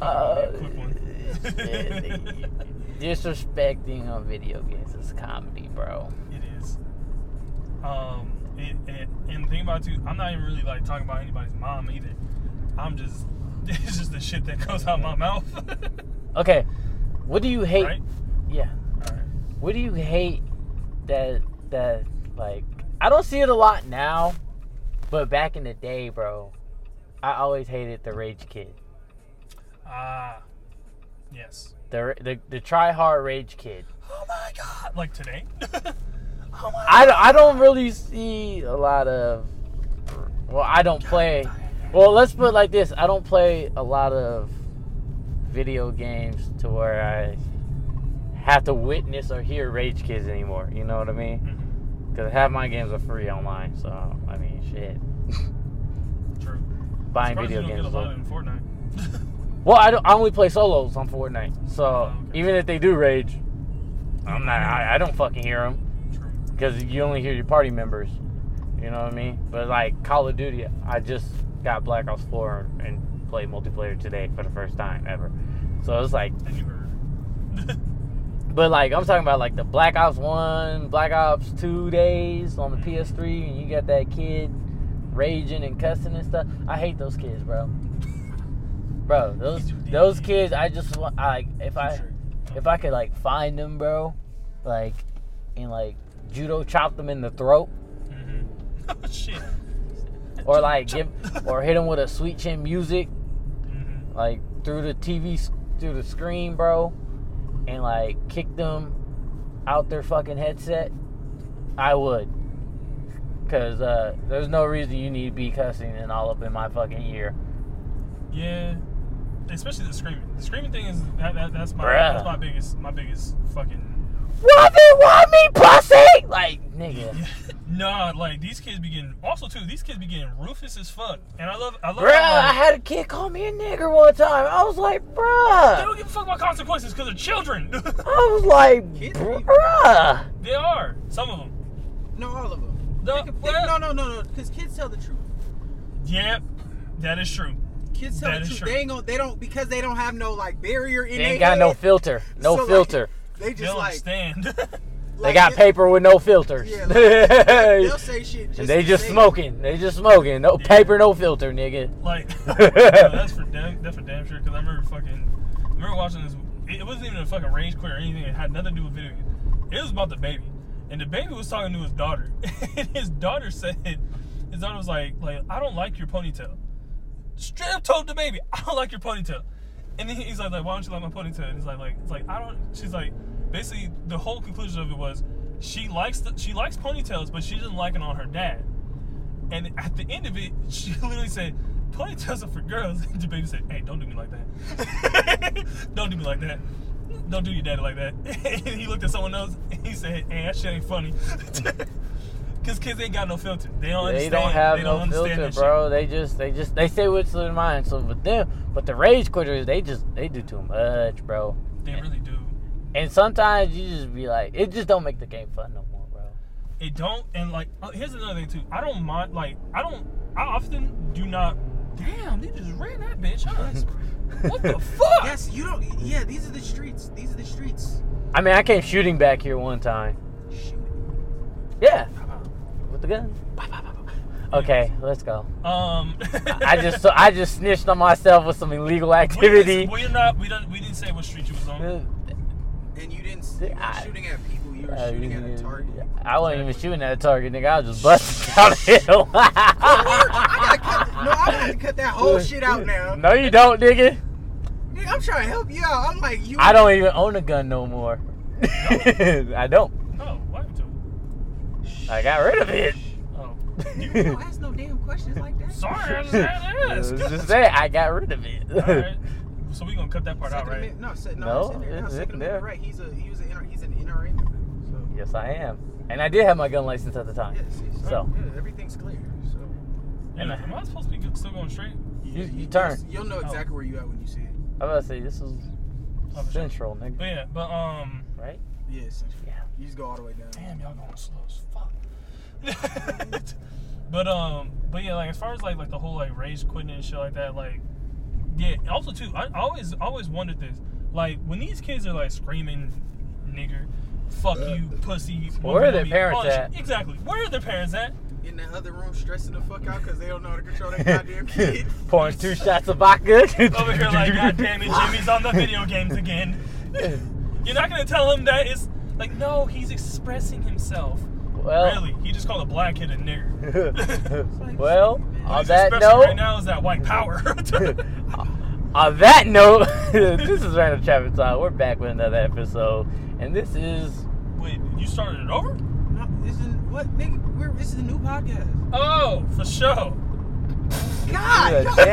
Uh, quick one. shit, disrespecting on video games is comedy, bro. It is. Um, it, it, and the thing about it too, I'm not even really like talking about anybody's mom either. I'm just, it's just the shit that comes out my mouth. Okay, what do you hate? right? Yeah, right. what do you hate that that like? I don't see it a lot now, but back in the day, bro, I always hated the rage kid. Ah, yes. The the the try hard rage kid. Oh my god! Like today. oh my. I, don't- I don't really see a lot of. Well, I don't play. Well, let's put it like this: I don't play a lot of video games to where I have to witness or hear rage kids anymore. You know what I mean? Mhm. Because half my games are free online, so I mean, shit. True. Buying video games. get a lot in Fortnite. Well, I, don't, I only play solos on Fortnite, so Oh, okay. even if they do rage, I'm not. I, I don't fucking hear them. Because you only hear your party members. You know what I mean? But like Call of Duty, I just got Black Ops 4 and played multiplayer today for the first time ever. So it's like, And you heard. but like I'm talking about like the Black Ops 1, Black Ops 2 days on the mm-hmm. PS3, and you got that kid raging and cussing and stuff. I hate those kids, bro. Bro, those those kids, I just want like if I if I could like find them, bro, like and like judo chop them in the throat. Mhm. Oh shit. or like give or hit them with a sweet chin music Mhm. like through the TV through the screen, bro, and like kick them out their fucking headset, I would. Cause uh, there's no reason you need to be cussing and all up in my fucking ear. Yeah. Especially the screaming. The screaming thing is that, that that's my Bruh. that's my biggest my biggest fucking What they want me, pussy? Like nigga, Nah, like these kids be getting also too, these kids be getting ruthless as fuck. And I love I love bruh. how, I had a kid call me a nigger one time. I was like, bro. they don't give a fuck about consequences because they're children. I was like, Kids bruh. they are. Some of them. No, all of them. The- They can- they- well- no, no, no, no. Because kids tell the truth. Yep. That is true. Kids tell That the truth. true. They ain't gonna. They don't because they don't have no like barrier in They ain't got no filter. No So, filter. They They just don't like. They got it- paper with no filters. Yeah, like, they'll say shit. Just and they just say it. smoking. They just smoking. No Yeah. paper, no filter, nigga. like that's for damn that's for damn sure because I remember fucking I remember watching this it, it wasn't even a fucking rage quit or anything it had nothing to do with video it was about the baby and the baby was talking to his daughter and his daughter said his daughter was like like I don't like your ponytail straight up told the baby I don't like your ponytail and then he's like, like why don't you like my ponytail and he's like like it's like I don't she's like basically the whole conclusion of it was she likes the, she likes ponytails but she doesn't like it on her dad and at the end of it, she literally said, ponytails are for girls. And the baby said, hey, don't do me like that. don't do me like that. Don't do your daddy like that. and he looked at someone else and he said, hey, that shit ain't funny. Because kids ain't got no filter. They don't They understand. don't have they no don't understand filter, that bro. They just, they just, they say what's in their mind. So with them, but the rage quitters, they just, they do too much, bro. shit. They really do. And sometimes you just be like, it just don't make the game fun no more, bro. It don't, and like, uh, here's another thing too. I don't mind, like, I don't, I often do not, damn, they just ran that bitch, huh? what the fuck? Yes, you don't. Yeah, these are the streets. These are the streets. I mean, I came shooting back here one time. Shoot. Yeah, with the gun. Okay, let's go. Um, I just, so I just snitched on myself with some illegal activity. We're not. We don't. We didn't say what street you was on. And you didn't. You weren't I- shooting at people. You were Uh, shooting at a target. I wasn't even shooting at a target, nigga. I was just busting down the hill. I gotta cut. No, I'm gonna cut that whole shit out now. No, you don't, nigga. Nigga, I'm trying to help you out. I'm like you. I don't even own a gun no more. I don't. Oh, what happened to it? I got rid of it. Oh, Don't ask no damn questions like that. sorry, I just had to ask. Just say I got rid of it. All right. So we gonna cut that part out, right? Amendment- No, se- no, No, it's in there. No, it's Second in there. Right, he's a he was an NRA, he's an NRA member. So yes, I am. And I did have my gun license at the time. yes, he's, So. yeah, everything's clear. So Yeah, am I supposed to be still going straight? You, you turn. You'll know exactly where you at when you see it. I was about to say this is Oh, for sure. central, But nigga. yeah, but um, Right? Yeah. Yeah. You just go all the way down. damn, y'all going slow as fuck. but um, but yeah, like as far as like like the whole like rage quitting and shit like that, like Yeah. Also, too, I I always always wondered this. Like when these kids are like screaming, "Nigger," "fuck you, pussy," Where are their mommy," parents at? Exactly. Where are their parents at? In the other room, stressing the fuck out because they don't know how to control their goddamn kid. Pouring two shots of vodka. Over here, like, God damn it, Jimmy's on the video games again. You're not gonna tell him that it's like, no, he's expressing himself. Well, really, he just called a black kid a nigger. well, What on that note, right now is that white power. on that note, this is Random Traffic Talk. We're back with another episode, and this is Wait, you started it over? No, this is what nigga. We're, this is a new podcast. Oh, for sure. God, yo,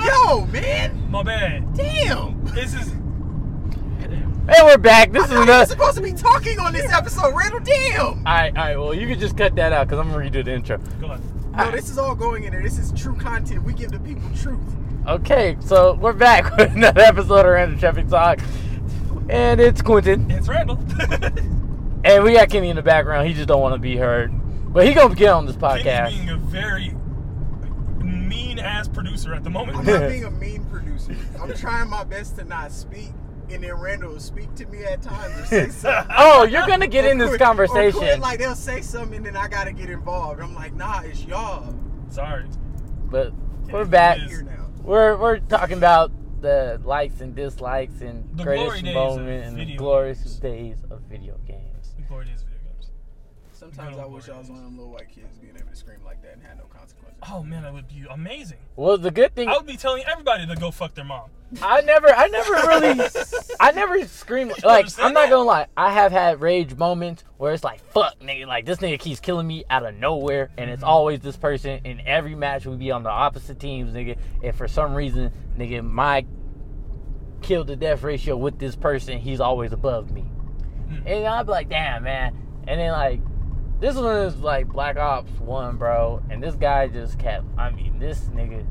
yo, yo, man, My bad. damn. This is. And we're back. This I is thought you were another. supposed to be talking on this episode, Randall. Damn. All right, all right. Well, you can just cut that out because I'm gonna redo the intro. Go on. No, this is all going in there. This is true content. We give the people truth. Okay, so we're back with another episode of Random Traffic Talk, and it's Quentin, It's Randall. and we got Kenny in the background. He just don't want to be heard, but he gonna get on this Kenny's podcast. being a very mean ass producer at the moment. I'm not being a mean producer. I'm trying my best to not speak, and then Randall will speak to me at times or say something. Oh, you're gonna get Or in this quit- or quit, conversation, like they'll say something, and then I gotta get involved. I'm like, nah, it's y'all. Sorry. but we're back. Here now. We're we're talking about the likes and dislikes and The greatest moment and the glorious days of video games. Glory days video games. Sometimes I wish I was one of them little white kids being able to scream like that and had no consequences. Oh man, that would be amazing. Well, the good thing I would be telling everybody to go fuck their mom. I never, I never really, I never scream like. I'm not gonna lie. I have had rage moments where it's like, "Fuck, nigga!" Like this nigga keeps killing me out of nowhere, and Mm-hmm. it's always this person. In every match, we be on the opposite teams, nigga. And for some reason, nigga, my kill to death ratio with this person, he's always above me. Mm. And I'd be like, "Damn, man!" And then like, this one is like Black Ops One, bro, and this guy just kept. I mean, this nigga.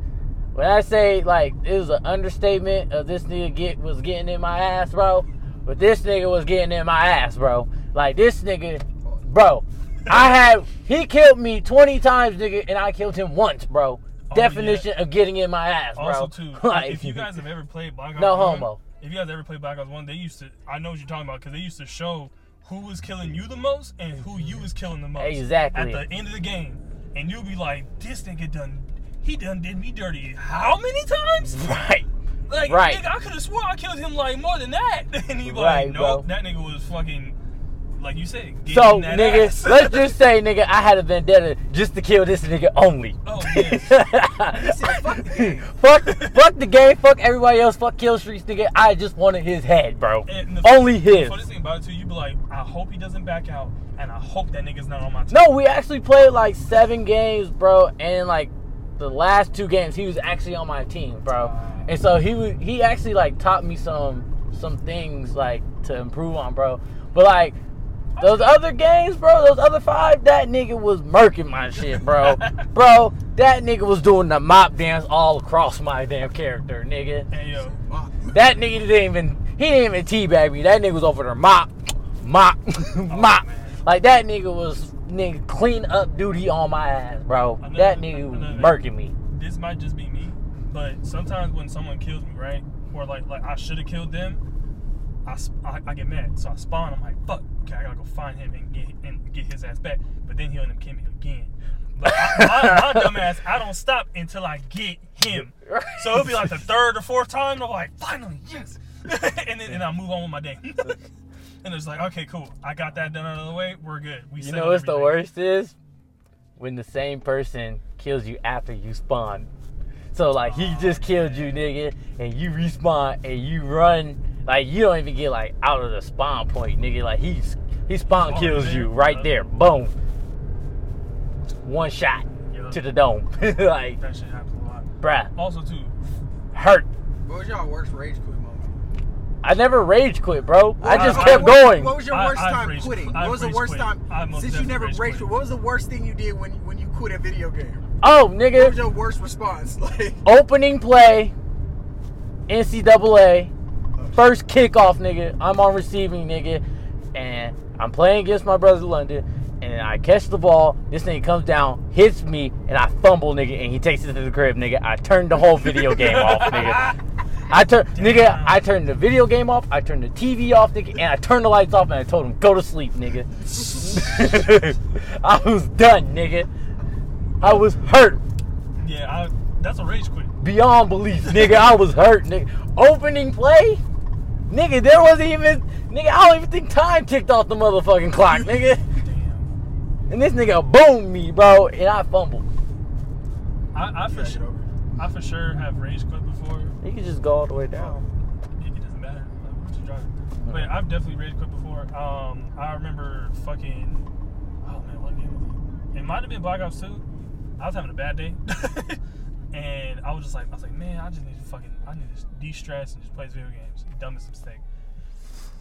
When I say like it was an understatement of this nigga get was getting in my ass, bro. But this nigga was getting in my ass, bro. Like this nigga, bro. I had he killed me twenty times, nigga, and I killed him once, bro. Oh, Definition of getting in my ass, bro. Also, too, Like, if you guys have ever played Black Ops No 1, homo. If you guys ever played Black Ops 1, they used to, I know what you're talking about, because they used to show who was killing you the most and who you was killing the most. Exactly. At the end of the game. And you'll be like, this nigga done, he done did me dirty how many times? right. Like, Right. nigga, I could have swore I killed him like more than that. And he Right, like, bro. that nigga was fucking, like you said, So, nigga, ass. let's just say, nigga, I had a vendetta just to kill this nigga only. Oh, yes. said, "Fuck the game." fuck, fuck the game, fuck everybody else, fuck kill streaks, nigga. I just wanted his head, bro. The Only The his. funny thing about it too, you be like, I hope he doesn't back out, and I hope that nigga's not on my team. No, we actually played like seven games, bro, and like the last two games, he was actually on my team, bro. And so he was, he actually like taught me some some things like to improve on, bro. But like those other games, bro, those other five, that nigga was murking my shit, bro. bro, that nigga was doing the mop dance all across my damn character, nigga. Hey yo, That nigga didn't even he didn't even teabag me. That nigga was over there mop, mop, oh, mop. man. Like that nigga was nigga clean up duty on my ass, bro. Another- that nigga was murking me. this might just be me, but sometimes when someone kills me, right, or like like I should have killed them, I, I I get mad, so I spawn. I'm like, fuck, okay, I gotta go find him and get and get his ass back. But then he'll end up killing me again. But I, my, my dumb ass, I don't stop until I get him. So it'll be like the third or fourth time. And I'm like, finally, yes. and then and I move on with my day. and it's like, okay, cool. I got that done out of the way. We're good. We You know what's the worst is? When the same person kills you after you spawn. So like he oh, just killed you, nigga, and you respawn and you run like you don't even get like out of the spawn point, nigga. Like he's he spawn Oh, kills man. you right there. Boom. One shot Yeah. to the dome. like, That shit happens a lot. bruh, Also, too, hurt. What was y'all worst rage quit moment? I never rage quit, bro. I just I- kept what, going. What was your worst I've time rage- quitting? I've what was the worst quit. time since you never rage rage quit. quit? What was the worst thing you did when you, when you quit a video game? Oh, nigga. What nigga. was your worst response? Like, Opening play, NCAA, first kickoff, nigga. I'm on receiving, nigga, and I'm playing against my brother London, and I catch the ball. This thing comes down, hits me, and I fumble, nigga, and he takes it to the crib, nigga. I turned the whole video game off, nigga. I turned, nigga. I turned the video game off. I turned the TV off, nigga, and I turned the lights off, and I told him go to sleep, nigga. I was done, nigga. I was hurt Yeah, I, that's a rage quit. beyond belief, nigga. I was hurt, nigga. Opening play, nigga. There wasn't even, nigga. I don't even think time ticked off the motherfucking clock, nigga. Damn. And this nigga boomed me, bro, and I fumbled. I, I for sure. I for sure have rage quit before. You can just go all the way down. It, it doesn't matter. Like, we're just driving. But I've definitely rage quit before. Um, I remember fucking. Oh man, what game was it? It might have been Black Ops 2. I was having a bad day, and I was just like, I was like, man, I just need to fucking, I need to de-stress and just play video games. Dumbest mistake.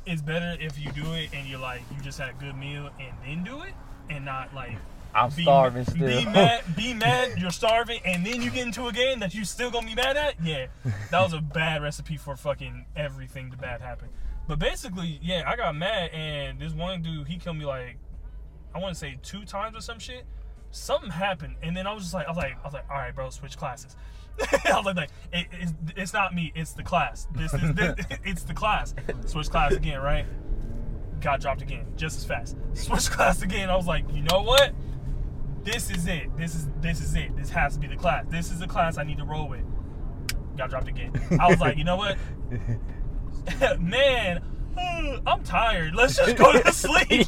It's better if you do it and you're like, you just had a good meal and then do it, and not like. I'm be- starving still. Be mad, be mad, you're starving, and then you get into a game that you still gonna be mad at. Yeah, that was a bad recipe for fucking everything to bad happen. But basically, yeah, I got mad, and this one dude, he killed me like, I want to say two times or some shit. Something happened, and then I was just like, I was like, I was like, all right, bro, switch classes. I was like, like it, it's, it's not me, it's the class. This is this, it's the class. Switch class again, right? Got dropped again, just as fast. Switch class again. I was like, you know what? This is it. This is this is it. This has to be the class. This is the class I need to roll with. Got dropped again. I was like, you know what? Man, I'm tired. Let's just go to sleep.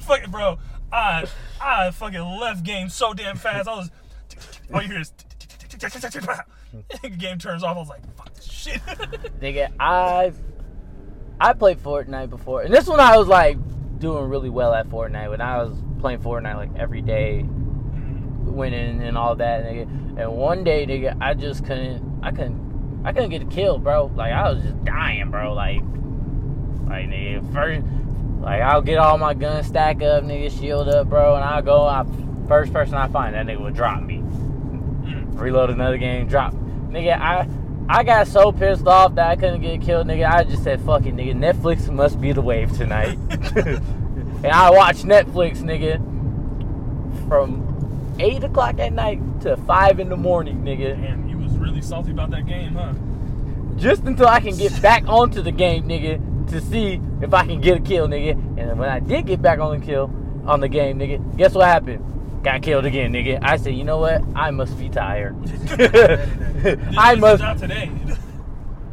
Fucking bro, I I fucking left game so damn fast. I was all you hear is game turns off. I was like, fuck this shit. Nigga, I've I played Fortnite before, and this one I was like doing really well at Fortnite when I was playing Fortnite like every day, winning and all that, nigga. And one day, nigga, I just couldn't, I couldn't, I couldn't get a kill, bro. Like I was just dying, bro. Like, like nigga, first, like I'll get all my guns stack up, nigga, shield up, bro, and I'll go. I first person I find, that nigga will drop me reload another game, drop. Nigga, I I got so pissed off that I couldn't get killed, nigga. I just said, fuck it, nigga. Netflix must be the wave tonight. and I watched Netflix, nigga, from 8 o'clock at night to 5 in the morning, nigga. Damn, you was really salty about that game, huh? Just until I can get back onto the game, nigga, to see if I can get a kill, nigga. And when I did get back on the kill, on the game, nigga, guess what happened? Got killed again, nigga. I said, you know what? I must be tired. I must. the job today.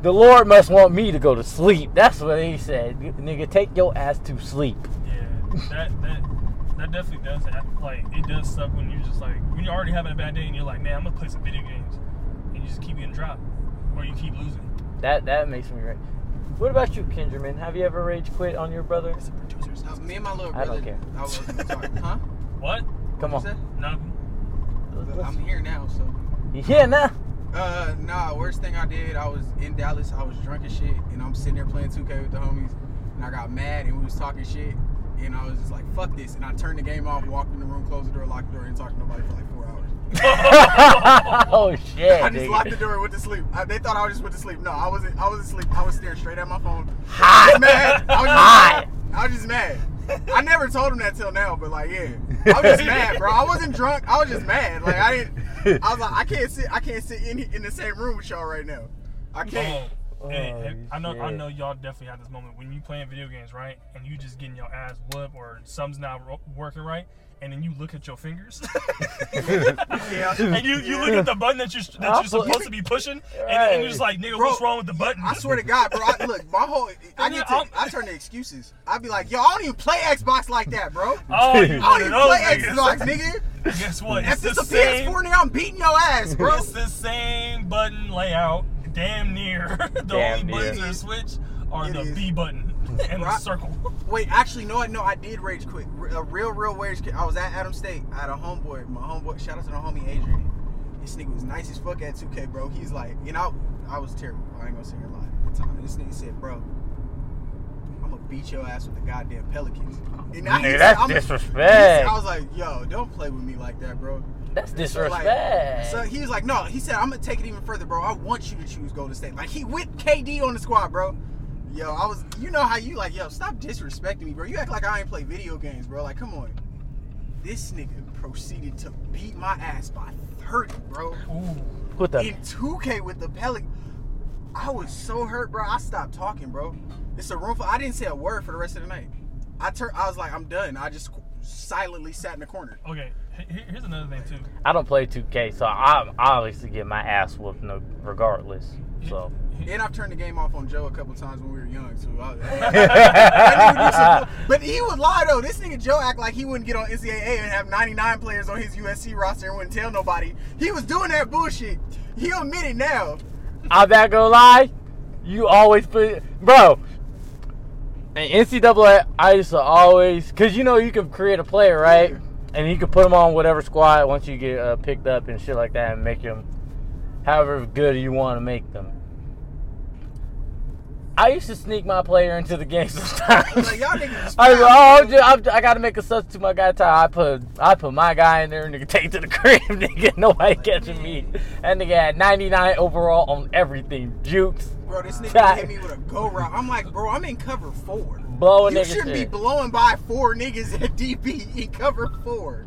The Lord must want me to go to sleep. That's what he said. Nigga, take your ass to sleep. Yeah, that that that definitely does. ha- Like it does suck when you're just like when you're already having a bad day and you're like, man, I'm gonna play some video games, and you just keep getting dropped or you keep losing. That that makes me right. What about you, Kinderman? Have you ever rage quit on your brother? It's. Uh, me and my little I don't care. I was sorry, huh? What? Come What'd on. you Nothing. I'm here now, so. Yeah, nah. Uh, nah. Worst thing I did, I was in Dallas. I was drunk as shit, and I'm sitting there playing 2K with the homies, and I got mad, and we was talking shit, and I was just like, "Fuck this!" And I turned the game off, walked in the room, closed the door, locked the door, and talked to nobody for like four hours. oh shit. I just nigga. locked the door and went to sleep. I, they thought I was just went to sleep. No, I wasn't. I wasn't asleep. I was staring straight at my phone. I was mad. I was just Hot. mad. I was just mad. I never told him that till now, but like, yeah, I was just mad, bro. I wasn't drunk. I was just mad. Like, I didn't. I was like, I can't sit. I can't sit in in the same room with y'all right now. I can't. Oh, hey, Oh, hey, I know. I know y'all definitely had this moment when you playing video games, right? And you just getting your ass whooped or something's not ro- working right, and then you look at your fingers, Yeah. and you, you look at the button that you that I'll you're supposed to be pushing, and, and you're just like, nigga, what's wrong with the button? I swear to God, bro. I, look, my whole. I get to. I turn to excuses. I'd be like, yo, I don't even play Xbox like that, bro. Oh, I don't even play niggas. Xbox, nigga. Guess what? If It's this the a same. PS4 now, I'm beating your ass, bro. It's the same button layout, damn near. the Damn only near. buttons that are switch are It the is. B button and the Right. circle. Wait, actually, no, no, I did rage quit. A real, real rage quit. I was at Adams State. I had a homeboy. My homeboy. Shout out to the homie Adrian. This nigga was nice as fuck at 2K, bro. He's like, you know, I was terrible. I ain't gonna say your lie at the time. This nigga said, bro, I'm gonna beat your ass with the goddamn Pelicans. And I- Nigga, said, that's I'm- disrespect. I was like, yo, don't play with me like that, bro. That's So, disrespect. Like, so he was like, no, he said, I'm gonna take it even further, bro. I want you to choose Golden State. Like he with KD on the squad, bro. Yo, I was, you know how you like, yo, stop disrespecting me, bro. You act like I ain't play video games, bro. Like, come on. This nigga proceeded to beat my ass by 30, bro. Ooh. What the? In 2K with the pellet. I was so hurt, bro. I stopped talking, bro. It's a room for. I didn't say a word for the rest of the night. I turned. I was like, I'm done. I just silently sat in the corner. Okay, here's another thing too. I don't play 2K, so I I obviously get my ass whooped no, regardless. So And I've turned the game off on Joe a couple times when we were young, too. I, nigga do but he would lie though. This nigga Joe act like he wouldn't get on NCAA and have 99 players on his USC roster and wouldn't tell nobody. He was doing that bullshit. He'll admit it now. I'm not gonna lie, you always put, bro. In NCAA, I used to always, cause you know you can create a player, right? Yeah. And you can put them on whatever squad once you get uh, picked up and shit like that, and make them however good you want to make them. I used to sneak my player into the game sometimes. Like, y'all niggas I was like, oh. Just, I'm, I gotta make a substitute. My guy time. I put I put my guy in there, nigga. Take to the crib, nigga. Nobody catching me. That nigga had 99 overall on everything. Jukes, Bro, this nigga God. hit me with a go route. I'm like, bro, I'm in cover four. blowing You shouldn't be blowing by four niggas at DB in cover four.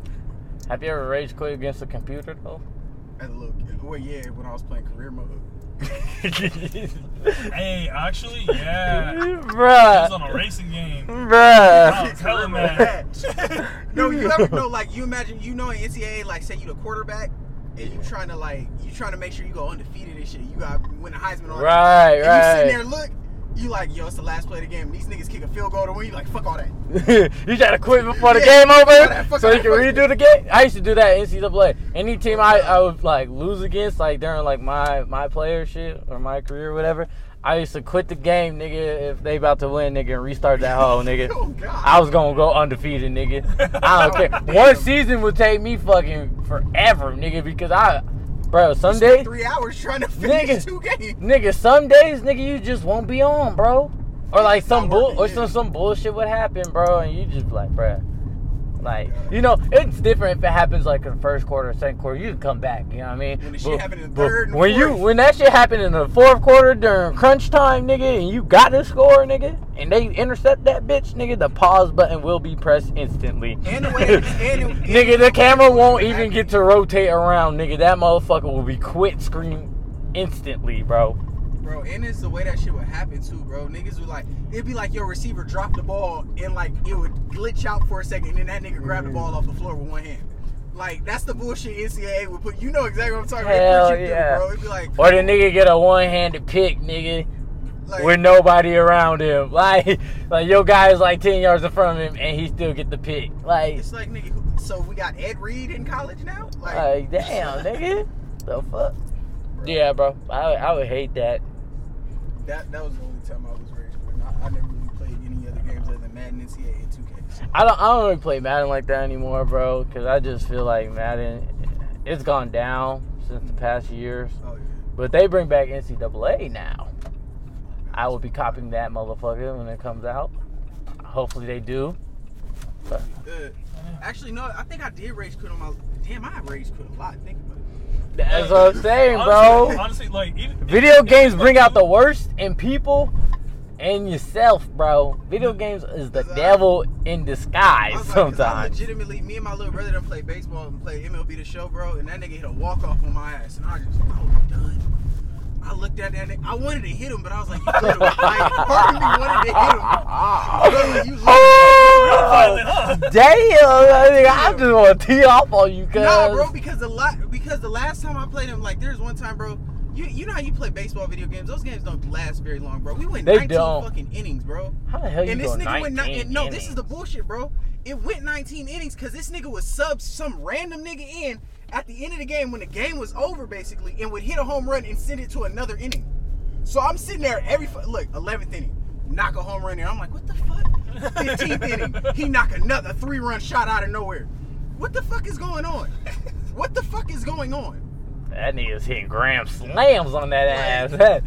Have you ever rage quit against a computer though? As a little kid. Well, yeah, when I was playing career mode. Hey, actually, yeah. I was on a racing game. Bruh. was hella Career mad. no, you ever know like you imagine you know in NCAA like say you the quarterback and you trying to like you trying to make sure you go undefeated and shit. You got win the Heisman on Right, and You sitting there right. look, you like yo, it's the last play of the game. And these niggas kick a field goal to win. You like fuck all that. you try to quit before the Yeah, game over that, so you can redo the game. I used to do that in NCAA. Any team I, I would like lose against, like during like my my player shit or my career or whatever, I used to quit the game, nigga, if they about to win, nigga, and restart that whole nigga. Oh, I was gonna go undefeated, nigga. I don't care. One season would take me fucking forever, nigga, because I, bro, some days, Three hours trying to finish Nigga. two games. nigga, some days, nigga, you just won't be on, bro. Or like some bull, or some some bullshit would happen, bro, and you just be like, bruh. Like, you know, it's different if it happens like in the first quarter or second quarter. You can come back, you know what I mean? When the shit But- in the but third and when you when that shit happened in the fourth quarter during crunch time, nigga, and you got to score, nigga, and they intercept that bitch, nigga, the pause button will be pressed instantly. And the and and nigga, the camera won't even get to rotate around, nigga. That motherfucker will be quit screen instantly, bro. Bro, and it's the way that shit would happen too, bro. Niggas would like, it'd be like your receiver dropped the ball and like it would glitch out for a second and then that nigga grabbed the ball off the floor with one hand. Like, that's the bullshit NCAA would put. You know exactly what I'm talking Hell about. They put you through, yeah. bro. It'd be like, Or the nigga get a one-handed pick, nigga, like with nobody around him. Like, like your guy is like ten yards in front of him, and he still get the pick. Like, it's like, nigga, so we got Ed Reed in college now? Like, like damn, nigga, the fuck. Yeah, bro, I I would hate that. That, that was the only time I was quitting. I, I never really played any other games other than Madden, NCAA, and 2K. I don't I don't really play Madden like that anymore, bro, because I just feel like Madden, it's gone down since the past years. Oh, yeah. But they bring back NCAA now. I will be copying that motherfucker when it comes out. Hopefully they do. Uh, actually, no, I think I did rage quit on my. Damn, I rage quit a lot. Think about it. That's what I'm saying, honestly, bro. Honestly, like even, Video games bring out the worst in people and yourself, bro. Video games is the I- devil in I disguise was like, 'cause I sometimes. legitimately, me and my little brother done play baseball and play MLB the show, bro, and that nigga hit a walk off on my ass, and I just, I was done. I looked at that nigga. I wanted to hit him, but I was like, you could have. Like, part of me wanted to hit him. You Oh, violent, huh? damn! I just want to tee off on you, cuz. Nah, bro, because the la- because the last time I played him, like there's one time, bro. You you know how you play baseball video games? Those games don't last very long, bro. We went They 19 don't. fucking innings, bro. How the hell you And this going nigga went 19 ni- no, this is the bullshit, bro. It went 19 innings because this nigga was sub some random nigga in at the end of the game when the game was over, basically, and would hit a home run and send it to another inning. So I'm sitting there every fu- look 11th inning, knock a home run in. I'm like, what the fuck? 15th inning, he knock another three run shot out of nowhere. What the fuck is going on? What the fuck is going on? That nigga's hitting grand slams on that ass. That-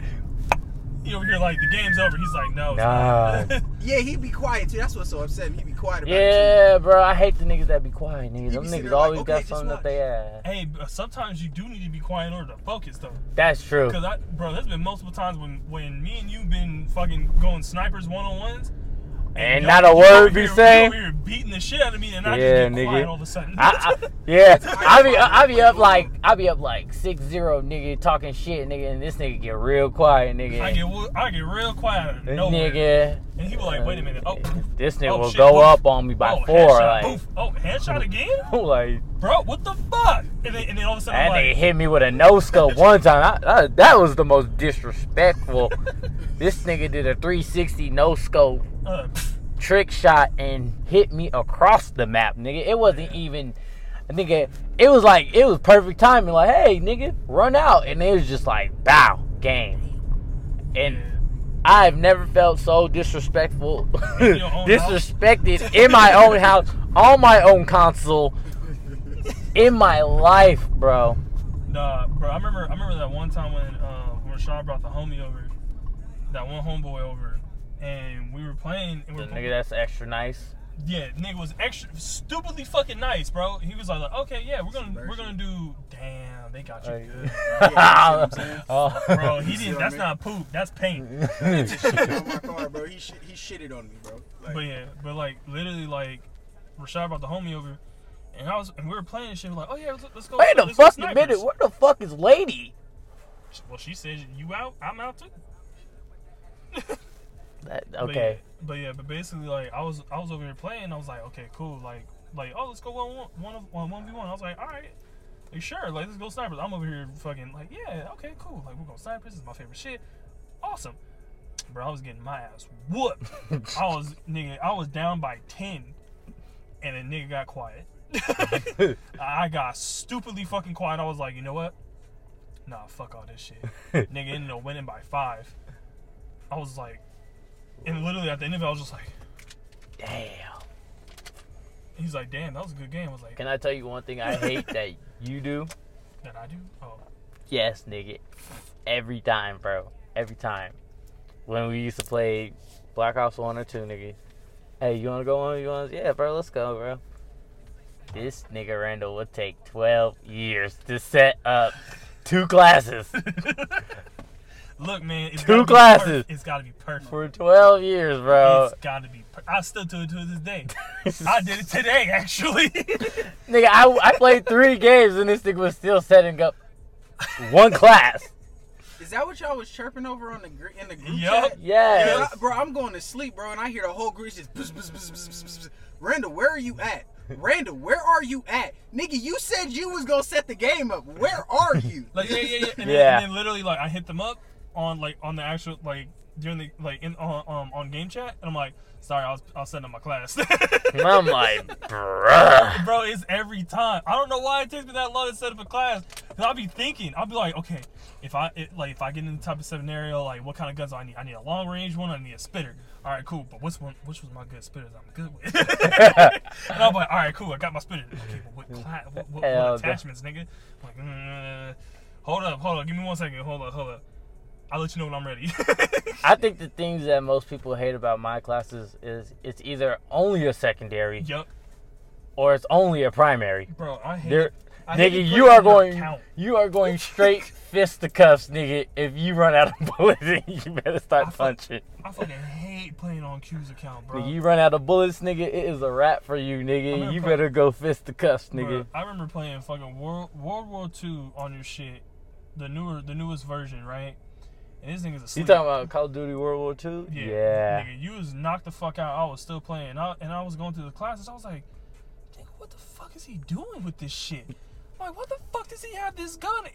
You over here like the game's over. He's like, no. it's Nah. not. Yeah, he'd be quiet too. That's what's so upsetting. He'd be quiet about it yeah, bro. I hate the niggas that be quiet, niggas. You Them be sitting niggas there like, always okay, got just something watch. up they ass. hey, but sometimes you do need to be quiet in order to focus, though. That's true. Because I, bro, there's been multiple times when when me and you been fucking going snipers one on ones. And not a word be saying? here beating the shit out of me, and I Yeah, just get nigga. quiet all of a sudden. I, I, yeah, I be I be up like I be up like six zero nigga talking shit nigga and this nigga get real quiet nigga. I get I get real quiet nigga. And he was like, wait a minute. Oh, uh, This nigga oh, will shit, go boof. up on me by oh, four. Headshot, Like, boof. Oh, headshot again? like Bro, what the fuck? And then, and then all of a sudden, I'm nigga like, hit me with a no scope one time. I, I, that was the most disrespectful. this nigga did a 360 no scope uh, trick shot and hit me across the map, nigga. It wasn't even, nigga. It was like it was perfect timing. Like, hey, nigga, run out, and it was just like, bow, game. And I've never felt so disrespectful, In your own disrespected in my own house, on my own console, in my life, bro. Nah, bro. I remember. I remember that one time when uh, when Rashad brought the homie over, that one homeboy over, and we were playing. And we The were nigga that's extra nice. yeah, nigga was extra stupidly fucking nice, bro. He was like, okay, yeah, we're gonna we're gonna do. Damn, they got you Like- good, Yeah, you see what I'm saying? Oh. bro. He didn't. what I That's mean? not poop. That's paint. shit on my car, bro. He shit, he shitted on me, bro. Like, But yeah, but like literally, like Rashad brought the homie over, and I was and we were playing and shit. We're like, oh yeah, let's, let's go. Wait a let's go fucking snipers." minute. Where the fuck is lady? Well, she said you out, I'm out too. That, But okay. yeah, but yeah, but basically, like I was, I was over here playing. I was like, okay, cool. Like, like, oh, let's go one one one one one v one. I was like, all right, like, sure. Like, let's go snipers. I'm over here fucking like, yeah, okay, cool. Like, we're going snipers. This is my favorite shit. Awesome, bro. I was getting my ass whooped. I was nigga. I was down by ten, and then nigga got quiet. I got stupidly fucking quiet. I was like, you know what? Nah, fuck all this shit. nigga ended up winning by five. I was like, and literally at the end of it, I was just like, Damn. he's like, damn, that was a good game. I was like, Can I tell you one thing I hate that you do? that I do? Oh, Yes, nigga. Every time, bro. Every time. When we used to play Black Ops 1 or 2, nigga. Hey, you wanna go on? You wanna? Yeah, bro, let's go, bro. This nigga Randall would take 12 years to set up two classes. look, man, it's Two gotta classes. perf- It's got to be perfect. For 12 years, bro. It's got to be. Per- I still do it to this day. I did it today, actually. Nigga, I, I played three games and this nigga was still setting up one class. is that what y'all was chirping over on the gr- in the group Yup. chat? Yes. Yeah, I- bro, I'm going to sleep, bro, and I hear the whole group just bzz, bzz, bzz, bzz, bzz, bzz. Randall, where are you at? Randall, where are you at? Nigga, you said you was gonna set the game up. Where are you? like yeah, yeah, yeah. And, Yeah. Then, and then literally, like, I hit them up on like on the actual like during the like in on um on game chat, and I'm like, sorry, I was I was setting up my class. I'm like, bruh. Bro, it's every time. I don't know why it takes me that long to set up a class. Cause I'll be thinking, I'll be like, okay, if I it, like if I get in the type of scenario, like what kind of guns do I need? I need a long range one. I need a spitter. All right, cool. But which one? Which was my good spitters? I'm good with. and I'm like, all right, cool. I got my spitter. Okay, but what class? What, what, what attachments, nigga? I'm like, mm, hold up, hold up. Give me one second. Hold up, hold up. I'll let you know when I'm ready. I think the things that most people hate about my classes is it's either only a secondary yup, or it's only a primary. bro. I hate. There, I hate nigga, it you are going, account. you are going straight fisticuffs, nigga. If you run out of bullets, you better I start fu- punching. I fucking hate playing on Q's account, bro. Nigga, you run out of bullets, nigga. It is a wrap for you, nigga. You play- better go fisticuffs, nigga. I remember playing fucking World World War II on your shit, the newer, the newest version, right? This nigga's You talking about Call of Duty World War II? Yeah, nigga, you was knocked the fuck out. I was still playing, and I, and I was going through the classes. I was like, nigga, what the fuck is he doing with this shit? I'm like, what the fuck does he have this gun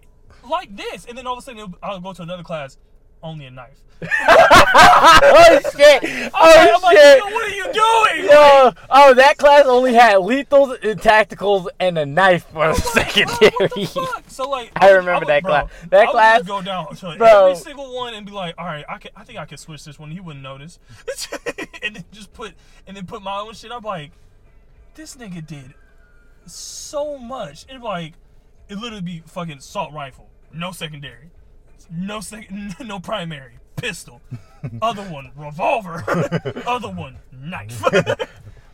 like this? And then all of a sudden, I'll go to another class, only a knife. oh shit! I'm Oh like, shit! nigga, what are you doing? Yo, oh, that class only had lethals and tacticals and a knife for I'm like, bro, secondary. what the fuck? So like, I would- remember would- that bro, class. That I would class- just go down to bro. every single one and be like, all right, I can, I think I can switch this one. He wouldn't notice, and then just put, and then put my own shit. I'm like, this nigga did so much, and like, it literally be fucking assault rifle, no secondary, no second, no primary, pistol, other one revolver, other one knife,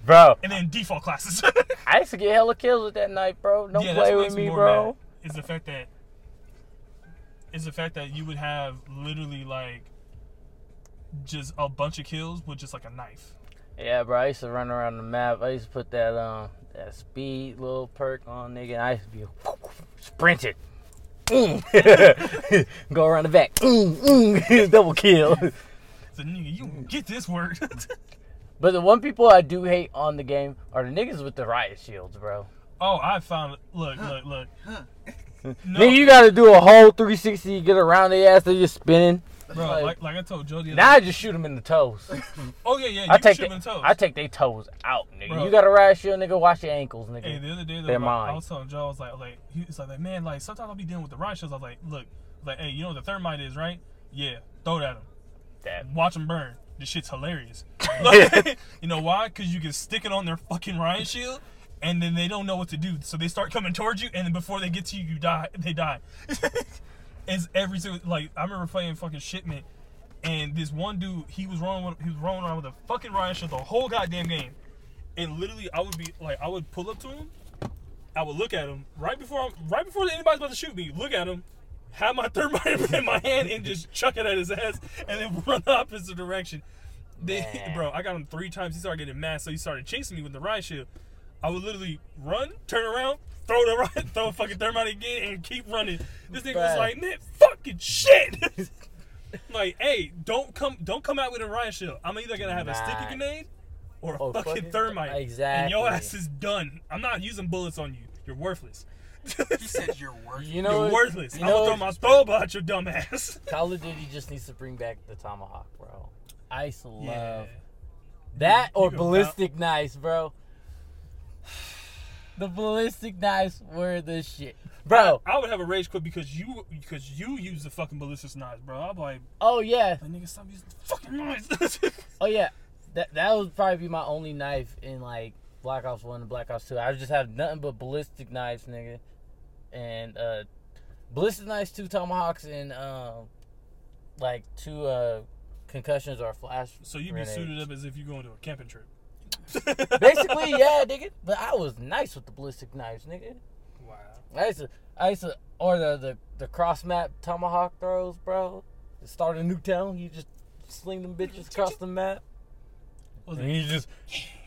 Bro, and then default classes. I used to get hella kills with that knife, bro. Don't yeah, play with me, bro. mad, Is the fact that is the fact that you would have literally like just a bunch of kills with just like a knife. Yeah, bro. I used to run around the map. I used to put that um that speed little perk on, nigga. I used to be sprinting. Mm. Go around the back. Mm, mm. Double kill. So nigga, you get this work. But the one people I do hate on the game are the niggas with the riot shields, bro. oh, I found it. Look, look, look. No, Nigga, you gotta do a whole 360 to get around the ass. They're just spinning. Bro, like- like, like I told Jody. Now I just shoot them in the toes. oh yeah, yeah. You I take the, toes. I take their toes out, nigga. Bro. You got a riot shield, nigga. Watch your ankles, nigga. Hey, the other day, They're like, I was telling Joe, I was like, like he was like, man, like sometimes I'll be dealing with the riot shields. I was like, look, like, hey, you know what the thermite is, right? Yeah, throw it at him. That- Watch them burn. This shit's hilarious. Like, you know why? Because you can stick it on their fucking riot shield, and then they don't know what to do. So they start coming towards you, and then before they get to you, you die. They die. It's every single like I remember playing fucking shipment, and this one dude he was rolling with, he was rolling around with a fucking riot shield the whole goddamn game, and literally I would be like I would pull up to him, I would look at him right before I'm, right before anybody's about to shoot me. Look at him, have my thermite in my hand, and just chuck it at his ass, and then run the opposite direction. They, Man. bro, I got him three times. He started getting mad, so he started chasing me with the riot shield. I would literally run, turn around, throw the riot, throw a fucking thermite again, and keep running. This nigga was like, man, fucking shit. like, hey, don't come, don't come out with a riot shield. I'm either gonna have a sticky grenade or a Oh, fucking fucking- thermite, and exactly. your ass is done. I'm not using bullets on you. You're worthless. He said you're worth. You know, You're worthless. You I'm know, gonna throw my throw at your dumb ass. Call of Duty just needs to bring back the tomahawk, bro. I used to love Yeah. that or ballistic knives, bro. The ballistic knives were the shit, bro. I would have a rage quit because you because you use the fucking ballistic knives, bro. I'm like, Oh yeah, like nigga, stop using the fucking knives. oh yeah. That that would probably be my only knife in like Black Ops One and Black Ops Two. I would just have nothing but ballistic knives, nigga, and uh, ballistic knives, two tomahawks, and um, like two uh concussions or flash. so you'd be grenades. suited up as if you're going to a camping trip. Basically, yeah, nigga. But I was nice with the ballistic knives, nigga. Wow. I used to, I used to, or the the, the cross map tomahawk throws, bro. To start a new town, you just sling them bitches across the map, and you just,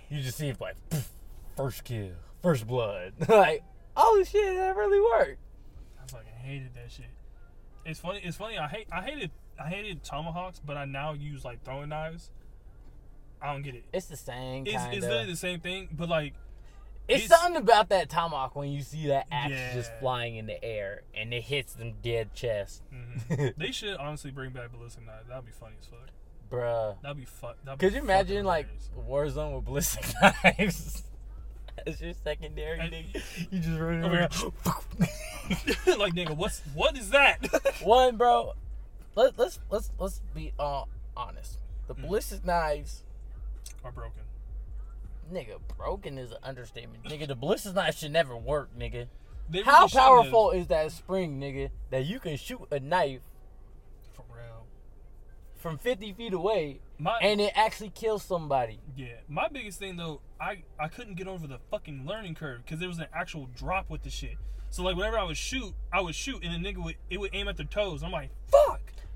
you just see it like, poof, first kill, first blood. like, oh shit, that really worked. I fucking hated that shit. It's funny. It's funny. I hate. I hated. I hated tomahawks, but I now use like throwing knives. I don't get it. It's the same It's, kind it's literally the same thing, but like It's, it's- something about that tomahawk when you see that axe just flying in the air and it hits them dead chest, mhm. they should honestly bring back ballistic knives. That'd be funny as fuck. bruh. That'd be fun. Could you imagine like Warzone with ballistic knives? As your secondary, And- nigga. You just running Over around. like nigga, what's what is that? One, bro. Let, let's let's let's be uh, honest. The Mm. ballistic knives, Are broken. nigga, broken is an understatement. Nigga, the ballistic knife should never work, nigga. They How really powerful is that spring, nigga, that you can shoot a knife For real. from 50 feet away My and it actually kills somebody? yeah, my biggest thing though, I I couldn't get over the fucking learning curve because there was an actual drop with the shit. So like whenever I would shoot, I would shoot and the nigga would it would aim at their toes. I'm like, fuck.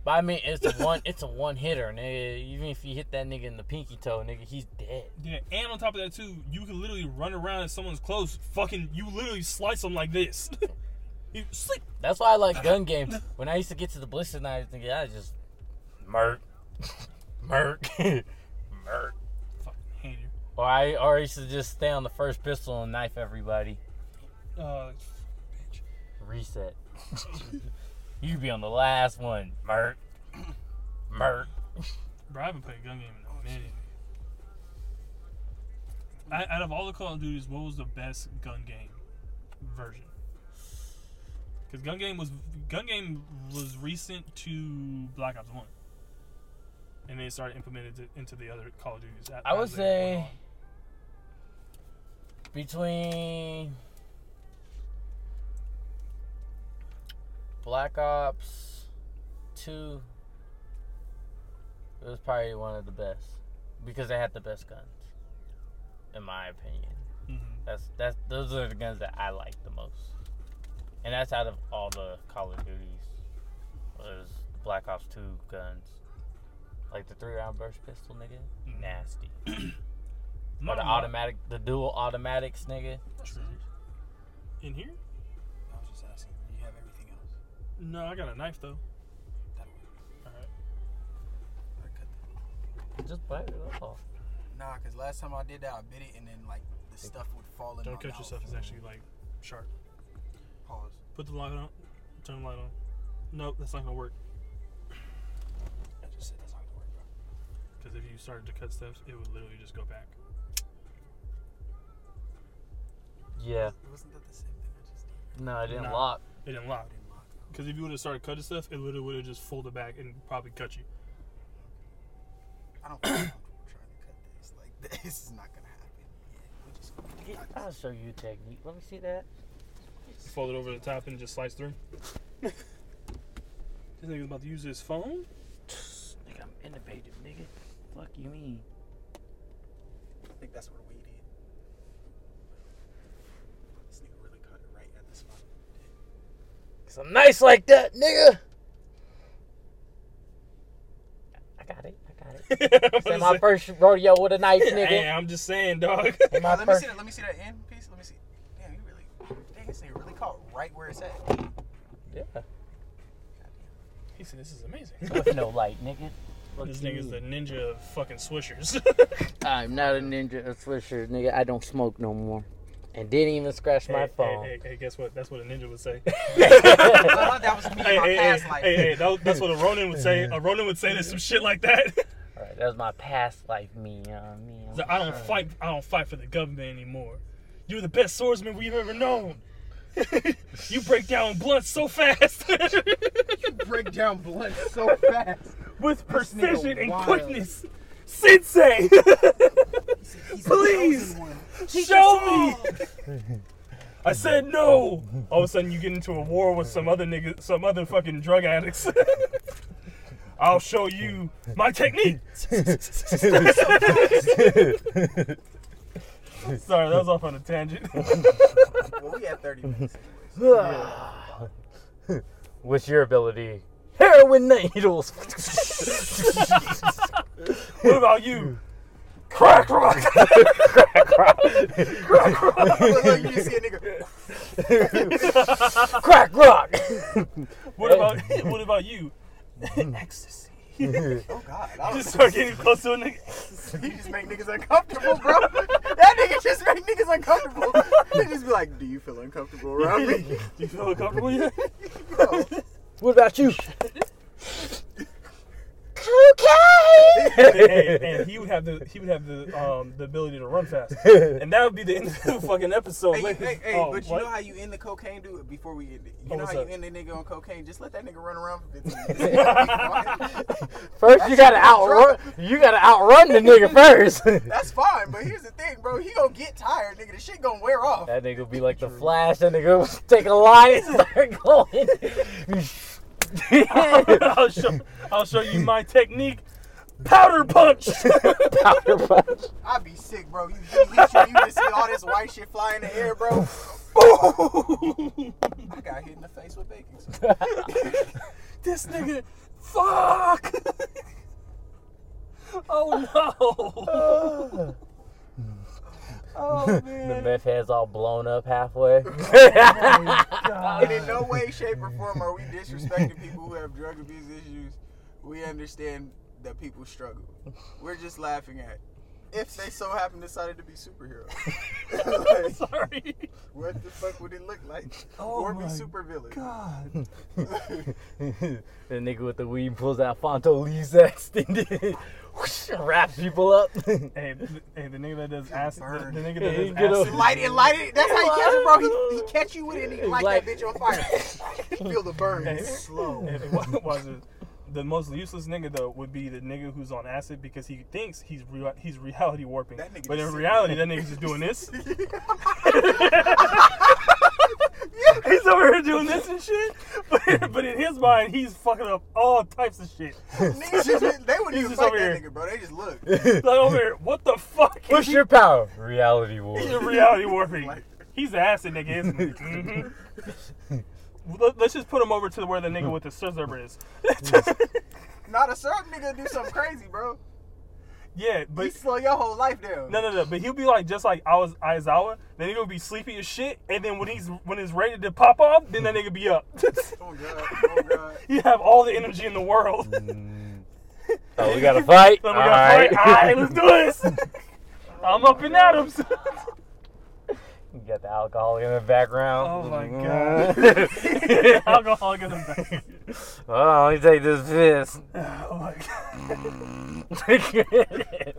But I mean, it's a one, it's a one hitter, nigga. Even if you hit that nigga in the pinky toe, nigga, he's dead. Yeah, and on top of that too, you can literally run around if someone's close. Fucking, you literally slice them like this. you sleep. That's why I like gun games. When I used to get to the ballistic knives, nigga, I just murk, murk, murk. Fucking hater. Or I, or I used to just stay on the first pistol and knife everybody. Uh, bitch. Reset. You could be on the last one, murk, murk. bro, I haven't played a gun game in a minute. I, out of all the Call of Duties, what was the best gun game version? Because gun game was gun game was recent to Black Ops One, and then it started implemented it into the other Call of Duties. I would they say between Black Ops 2, it was probably one of the best because they had the best guns, in my opinion. on. Mhm. That's that's those are the guns that I like the most, and that's out of all the Call of Duties. Was Black Ops 2 guns, like the three round burst pistol, nigga, Mhm. nasty. Or the automatic, the dual automatics, nigga. In here? No, I got a knife though. That'll work. Alright. I cut that. Just bite it off. Nah, cause last time I did that, I bit it and then like the stuff would fall in Don't my cut mouth. yourself. It's actually like sharp. Pause. Put the light on. Turn the light on. Nope, that's not gonna work. I just said that's not gonna work, bro. Because if you started to cut stuff, it would literally just go back. Yeah. Wasn't that the same thing I just did? No, it didn't Nah. lock. It didn't lock. I didn't lock. Because if you would have started cutting stuff, it literally would have just folded back and probably cut you. I don't feel comfortable trying to cut this. Like this is not gonna happen. Yeah, we just. Yeah, I'll show you a technique. Let me see that. Fold it over the top and just slice through. this nigga's about to use his phone. Nigga, I'm innovative, nigga. Fuck you mean? I think that's what we did. This nigga really cut it right at the spot. Cause I'm nice like that, nigga. I got it. I got it. I'm This gonna ain't my say- first rodeo with a knife, Hey, nigga. I'm just saying, dog. Ain't my let me first. see that. Let me see that end piece. Let me see. Damn, you really. Dang, this nigga really caught right where it's at. Yeah. he said, "This is amazing." With no light, nigga. Fuck this you nigga's the ninja of fucking swishers. I'm not a ninja of swisher, nigga. I don't smoke no more. And didn't even scratch my phone. Hey, hey, hey, guess what? That's what a ninja would say. Uh, that was me hey, my hey, hey, past life. hey, hey, that, that's what a Ronin would say. A Ronin would say there's some shit like that. Alright, that was my past life me, you know what I mean? So I don't fight. I don't fight for the government anymore. You're the best swordsman we've ever known. you break down blunt so fast you break down blood so fast. with precision and wild. quickness. Sensei, He's Please. The chosen one. show me. I said no. All of a sudden, you get into a war with some other nigga, some other fucking drug addicts. I'll show you my technique. Sorry, that was off on a tangent. Well, we had 30 minutes. anyways. What's your ability? Heroin needles. what about you? Crack rock. Crack rock. Look, look, you just see a nigga. Crack rock. What about what about you? Hmm. Ecstasy. Oh God, I Just was start getting close to a nigga. He just make niggas uncomfortable, bro. That nigga just make niggas uncomfortable. They just be like, "Do you feel uncomfortable around me?" Do you feel uncomfortable yet? Yo, What about you? And, and he would have the he would have the um the ability to run fast, and that would be the end of the fucking episode. hey, Like, hey, hey, oh, but you what? know how you end the cocaine, dude? Before we end it, you Oh, know how up? you end the nigga on cocaine? Just let that nigga run around for 15 minutes. First, you gotta outrun. You gotta outrun the nigga first. That's fine, but here's the thing, bro. He gonna get tired, nigga. The shit gonna wear off. That nigga be like the Flash. That nigga will take a line and start going. I'll show I'll show you my technique. Powder punch. Powder punch. I'd be sick, bro. You, you, you, you just see all this white shit flying in the air, bro. I got hit in the face with baking soda. this nigga, fuck. oh no. Oh The man. meth head's all blown up halfway. Oh, and in no way, shape, or form are we disrespecting people who have drug abuse issues. We understand that people struggle. We're just laughing at if they so happen decided to be superheroes. Like, Sorry. what the fuck would it look like? Oh or be my super villains. God. the nigga with the weed pulls out Fonto Lee Sexton, whoosh, wraps people up. Hey, th- hey, the nigga that does acid, the, the nigga that Hey, does get acid, Light it, light it. That's how you catch it, bro. He, he catch you with it and he light Like- that bitch on fire. Feel the burn. Hey. Slow. Hey, what was it? The most useless nigga though would be the nigga who's on acid because he thinks he's real, he's reality warping, but in reality that nigga's just doing this. he's over here doing this and shit, but, but in his mind he's fucking up all types of shit. Niggas just, they wouldn't He's even just fight over that here. nigga, bro. They just look. Like over here, what the fuck? Push your power. Reality war. He's a reality warping. Like- He's the acid nigga, isn't he? hmm Let- Let's just put him over to where the nigga with the scissor is. Not a certain nigga do something crazy, bro. Yeah, But but you slow your whole life down. no, no, no. But he'll be like just like I was Aizawa. Then he'll be sleepy as shit, and then when he's when it's ready to pop off, then that nigga be up. Oh god. Oh god. you have all the energy in the world. Oh, we gotta fight. So we All gotta right. fight. All right, let's do this. I'm up in at him. You got the alcohol in the background. Oh my god. Alcohol in the background. oh, let me take this piss. Oh my god.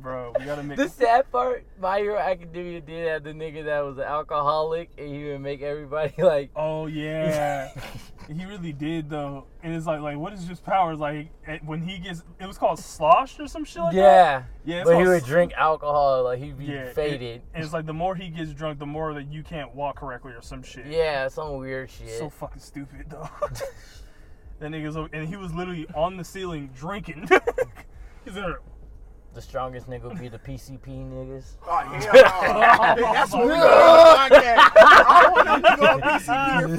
Bro, we gotta make. the sad part, My Hero Academia did have the nigga that was an alcoholic, and he would make everybody like. Oh yeah, he really did though. And it's like, like, what is his powers? Like, at- when he gets, it was called sloshed or some shit like that. Yeah, Yeah, but he would s- drink alcohol, like he'd be Yeah, it- faded. and it's like the more he gets drunk, the more that you can't walk correctly or some shit. yeah, some weird shit. So fucking stupid though. that nigga's and he was literally on the ceiling drinking. He's there. The strongest nigga would be the PCP niggas. Oh hell no. That's what we got on the podcast. I don't want to go on PCP or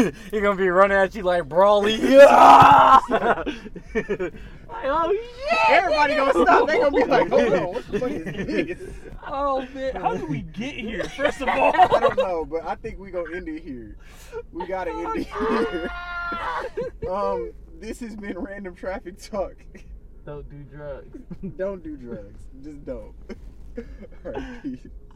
fucking. He gonna be running at you like Broly. Yeah! like, oh shit! Everybody gonna stop. They gonna be like, hold on, what the fuck is this? Oh man, how did we get here? First of all, I don't know, but I think we gonna end it here. We gotta end it here. Um, this has been random traffic talk. Don't do drugs. don't do drugs. Just don't. All right, peace.